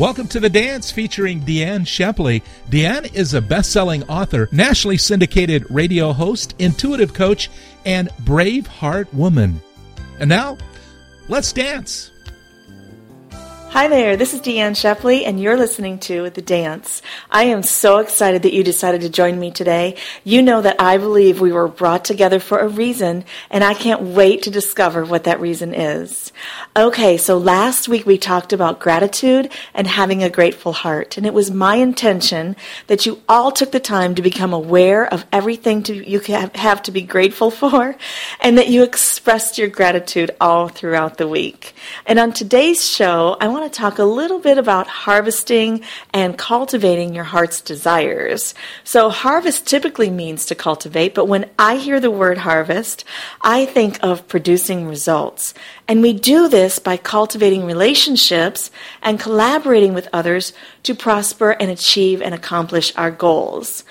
Welcome to The Dance featuring Deann Scheppele. Deann is a best selling author, nationally syndicated radio host, intuitive coach, and brave heart woman. And now, let's dance. Hi there, this is Deann Scheppele, and you're listening to The Dance. I am so excited that you decided to join me today. You know that I believe we were brought together for a reason, and I can't wait to discover what that reason is. Okay, so last week we talked about gratitude and having a grateful heart, and it was my intention that you all took the time to become aware of everything to, you have to be grateful for, and that you expressed your gratitude all throughout the week. And on today's show, I want want to talk a little bit about harvesting and cultivating your heart's desires. So, harvest typically means to cultivate, but when I hear the word harvest, I think of producing results. And we do this by cultivating relationships and collaborating with others to prosper and achieve and accomplish our goals.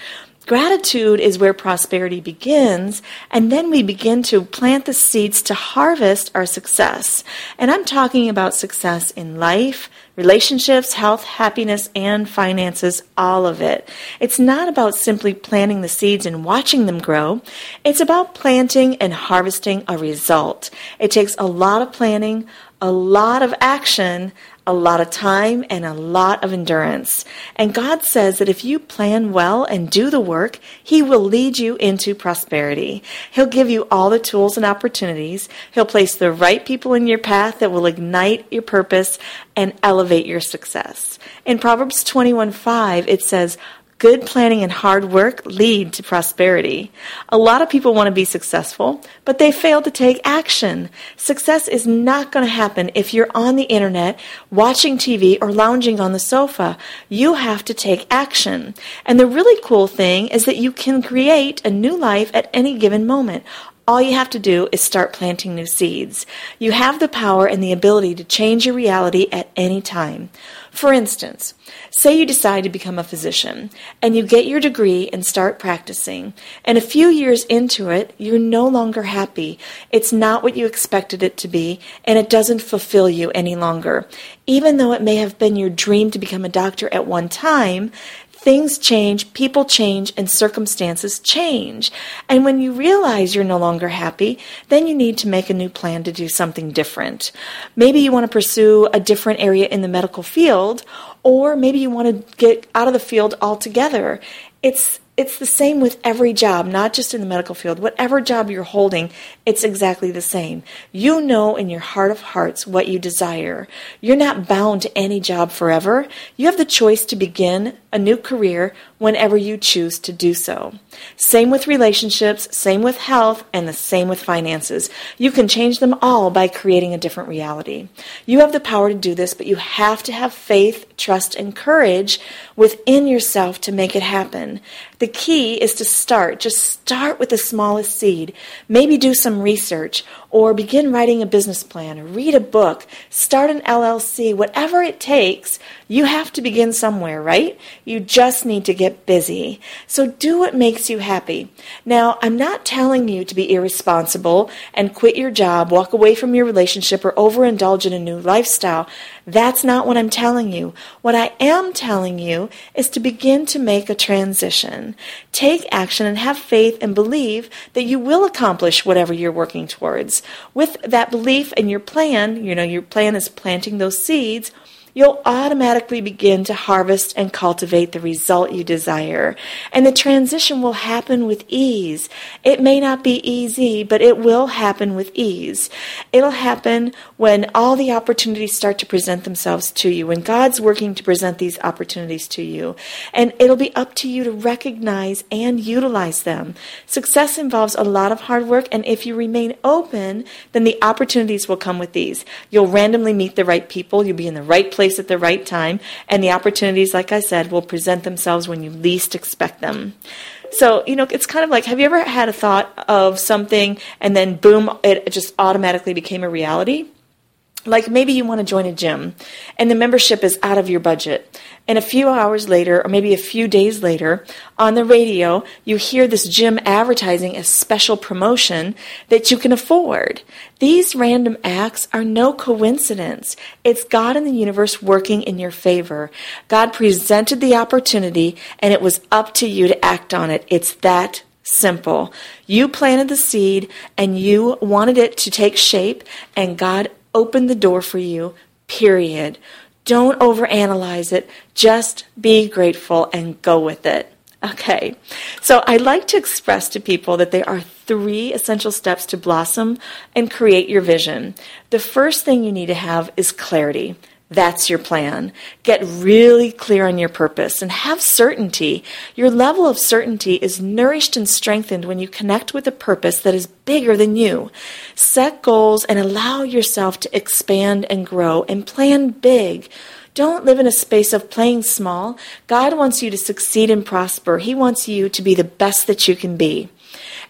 Gratitude is where prosperity begins, and then we begin to plant the seeds to harvest our success. And I'm talking about success in life, relationships, health, happiness, and finances, all of it. It's not about simply planting the seeds and watching them grow. It's about planting and harvesting a result. It takes a lot of planning, a lot of action, a lot of time, and a lot of endurance. And God says that if you plan well and do the work, He will lead you into prosperity. He'll give you all the tools and opportunities. He'll place the right people in your path that will ignite your purpose and elevate your success. In Proverbs 21 5, it says, Good planning and hard work lead to prosperity. A lot of people want to be successful, but they fail to take action. Success is not going to happen if you're on the internet, watching TV, or lounging on the sofa. You have to take action. And the really cool thing is that you can create a new life at any given moment. All you have to do is start planting new seeds. You have the power and the ability to change your reality at any time. For instance, say you decide to become a physician and you get your degree and start practicing, and a few years into it, you're no longer happy. It's not what you expected it to be, and it doesn't fulfill you any longer. Even though it may have been your dream to become a doctor at one time, things change, people change, and circumstances change. And when you realize you're no longer happy, then you need to make a new plan to do something different. Maybe you want to pursue a different area in the medical field, or maybe you want to get out of the field altogether. It's it's the same with every job, not just in the medical field. Whatever job you're holding, it's exactly the same. You know in your heart of hearts what you desire. You're not bound to any job forever. You have the choice to begin a new career whenever you choose to do so. Same with relationships, same with health, and the same with finances. You can change them all by creating a different reality. You have the power to do this, but you have to have faith, trust, and courage within yourself to make it happen. The key is to start. Just start with the smallest seed. Maybe do some research or begin writing a business plan or read a book, start an LLC, whatever it takes. You have to begin somewhere, right? You just need to get busy. So do what makes you happy. Now, I'm not telling you to be irresponsible and quit your job, walk away from your relationship, or overindulge in a new lifestyle. That's not what I'm telling you. What I am telling you is to begin to make a transition. Take action and have faith and believe that you will accomplish whatever you're working towards. With that belief and your plan, you know, your plan is planting those seeds you'll automatically begin to harvest and cultivate the result you desire. And the transition will happen with ease. It may not be easy, but it will happen with ease. It'll happen when all the opportunities start to present themselves to you, when God's working to present these opportunities to you. And it'll be up to you to recognize and utilize them. Success involves a lot of hard work, and if you remain open, then the opportunities will come with these. You'll randomly meet the right people, you'll be in the right place place at the right time, and the opportunities, like I said, will present themselves when you least expect them. So, you know, it's kind of like have you ever had a thought of something and then boom, it just automatically became a reality? Like maybe you want to join a gym and the membership is out of your budget. And a few hours later, or maybe a few days later, on the radio, you hear this gym advertising a special promotion that you can afford. These random acts are no coincidence. It's God in the universe working in your favor. God presented the opportunity and it was up to you to act on it. It's that simple. You planted the seed and you wanted it to take shape and God opened the door for you, period. Don't overanalyze it. Just be grateful and go with it. Okay, so I like to express to people that there are three essential steps to blossom and create your vision. The first thing you need to have is clarity. That's your plan. Get really clear on your purpose and have certainty. Your level of certainty is nourished and strengthened when you connect with a purpose that is bigger than you. Set goals and allow yourself to expand and grow and plan big. Don't live in a space of playing small. God wants you to succeed and prosper. He wants you to be the best that you can be.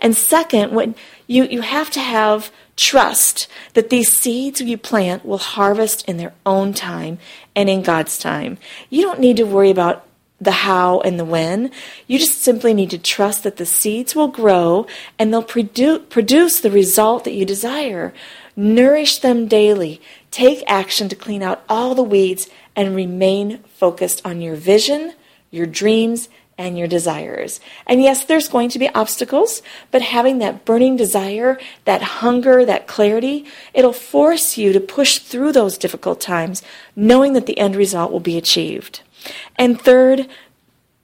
And second, when you, you have to have trust that these seeds you plant will harvest in their own time and in God's time. You don't need to worry about the how and the when. You just simply need to trust that the seeds will grow and they'll produ- produce the result that you desire. Nourish them daily. Take action to clean out all the weeds and remain focused on your vision, your dreams, and your desires. And yes, there's going to be obstacles, but having that burning desire, that hunger, that clarity, it'll force you to push through those difficult times, knowing that the end result will be achieved. And third,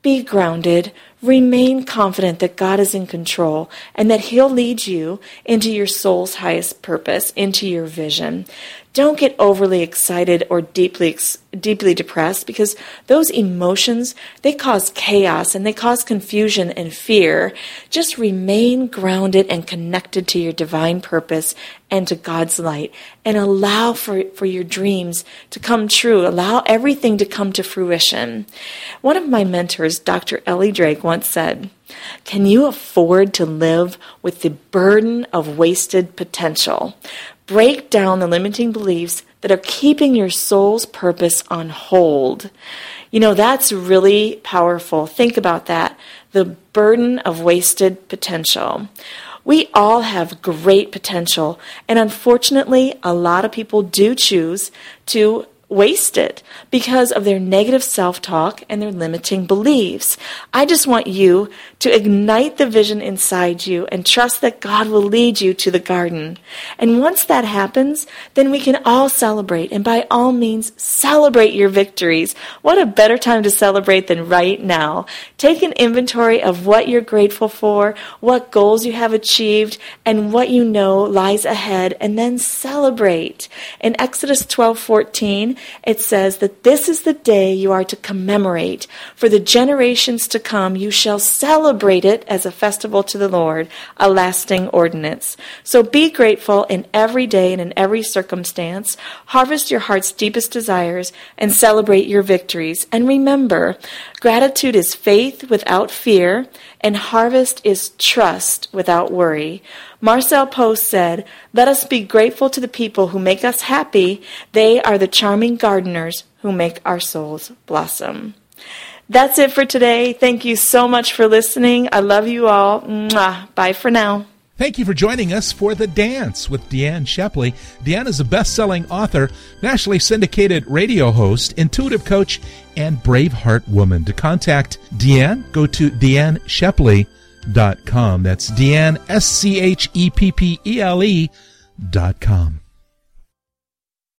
be grounded. Remain confident that God is in control and that He'll lead you into your soul's highest purpose, into your vision. Don't get overly excited or deeply deeply depressed because those emotions they cause chaos and they cause confusion and fear. Just remain grounded and connected to your divine purpose and to God's light and allow for, for your dreams to come true. Allow everything to come to fruition. One of my mentors, Dr. Ellie Drake, once said, Can you afford to live with the burden of wasted potential? Break down the limiting beliefs that are keeping your soul's purpose on hold. You know, that's really powerful. Think about that. The burden of wasted potential. We all have great potential, and unfortunately, a lot of people do choose to waste it because of their negative self talk and their limiting beliefs. I just want you to ignite the vision inside you and trust that God will lead you to the garden. And once that happens, then we can all celebrate. And by all means, celebrate your victories. What a better time to celebrate than right now. Take an inventory of what you're grateful for, what goals you have achieved, and what you know lies ahead, and then celebrate. In Exodus 12 14, it says that this is the day you are to commemorate. For the generations to come, you shall celebrate it as a festival to the Lord, a lasting ordinance. So be grateful in every day and in every circumstance. Harvest your heart's deepest desires and celebrate your victories. And remember, gratitude is faith without fear, and harvest is trust without worry. Marcel Proust said, Let us be grateful to the people who make us happy. They are the charming gardeners who make our souls blossom. That's it for today. Thank you so much for listening. I love you all. Mwah. Bye for now. Thank you for joining us for The Dance with Deann Scheppele. Deann is a best selling author, nationally syndicated radio host, intuitive coach, and brave heart woman. To contact Deann, go to Deann Scheppele.com com. That's Deann, S C H E P P E L E dot com.